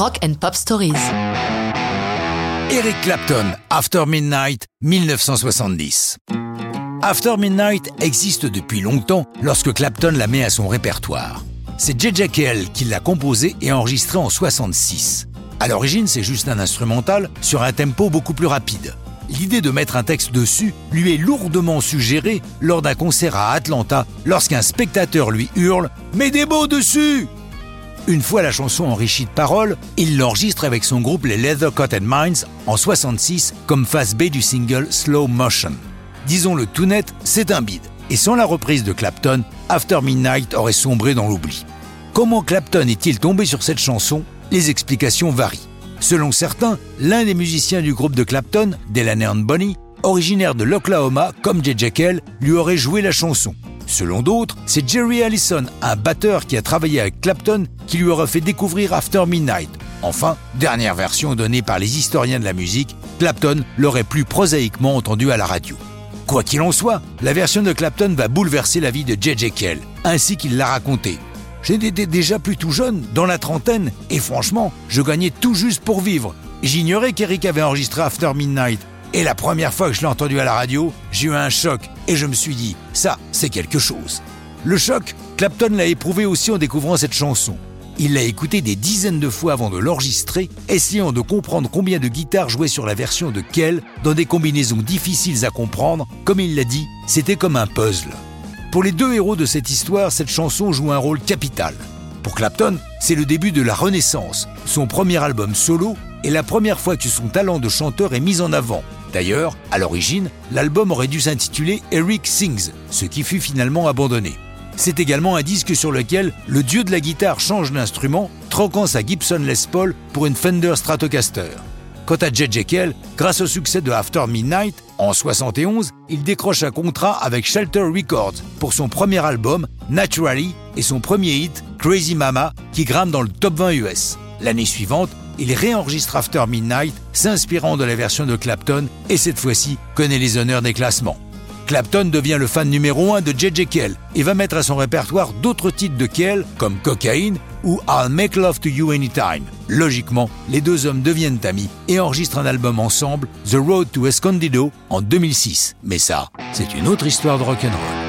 Rock and Pop Stories. Eric Clapton, After Midnight, 1970. After Midnight existe depuis longtemps lorsque Clapton la met à son répertoire. C'est J.J. Cale qui l'a composé et enregistré en 66. À l'origine, c'est juste un instrumental sur un tempo beaucoup plus rapide. L'idée de mettre un texte dessus lui est lourdement suggérée lors d'un concert à Atlanta lorsqu'un spectateur lui hurle ⁇ Mets des mots dessus !⁇ Une fois la chanson enrichie de paroles, il l'enregistre avec son groupe les Leather Cotton Minds en 66 comme face B du single Slow Motion. Disons-le tout net, c'est un bide. Et sans la reprise de Clapton, After Midnight aurait sombré dans l'oubli. Comment Clapton est-il tombé sur cette chanson? Les explications varient. Selon certains, l'un des musiciens du groupe de Clapton, Delaney Bonnie, originaire de l'Oklahoma comme J.J. Cale, lui aurait joué la chanson. Selon d'autres, c'est Jerry Allison, un batteur qui a travaillé avec Clapton, qui lui aurait fait découvrir After Midnight. Enfin, dernière version donnée par les historiens de la musique, Clapton l'aurait plus prosaïquement entendu à la radio. Quoi qu'il en soit, la version de Clapton va bouleverser la vie de J.J. Cale, ainsi qu'il l'a raconté. J'étais déjà plutôt jeune, dans la trentaine, et franchement, je gagnais tout juste pour vivre. J'ignorais qu'Eric avait enregistré After Midnight. Et la première fois que je l'ai entendu à la radio, j'ai eu un choc et je me suis dit, ça, c'est quelque chose. Le choc, Clapton l'a éprouvé aussi en découvrant cette chanson. Il l'a écoutée des dizaines de fois avant de l'enregistrer, essayant de comprendre combien de guitares jouaient sur la version de Kell dans des combinaisons difficiles à comprendre. Comme il l'a dit, c'était comme un puzzle. Pour les deux héros de cette histoire, cette chanson joue un rôle capital. Pour Clapton, c'est le début de la Renaissance, son premier album solo et la première fois que son talent de chanteur est mis en avant. D'ailleurs, à l'origine, l'album aurait dû s'intituler Eric Sings, ce qui fut finalement abandonné. C'est également un disque sur lequel le dieu de la guitare change d'instrument, troquant sa Gibson Les Paul pour une Fender Stratocaster. Quant à Jet Jekyll, grâce au succès de After Midnight, en 71, il décroche un contrat avec Shelter Records pour son premier album, Naturally, et son premier hit, Crazy Mama, qui grimpe dans le top 20 US. L'année suivante, il réenregistre After Midnight, s'inspirant de la version de Clapton, et cette fois-ci connaît les honneurs des classements. Clapton devient le fan numéro 1 de J.J. Kell et va mettre à son répertoire d'autres titres de Kell comme Cocaine ou I'll Make Love to You Anytime. Logiquement, les deux hommes deviennent amis et enregistrent un album ensemble, The Road to Escondido, en 2006. Mais ça, c'est une autre histoire de rock'n'roll.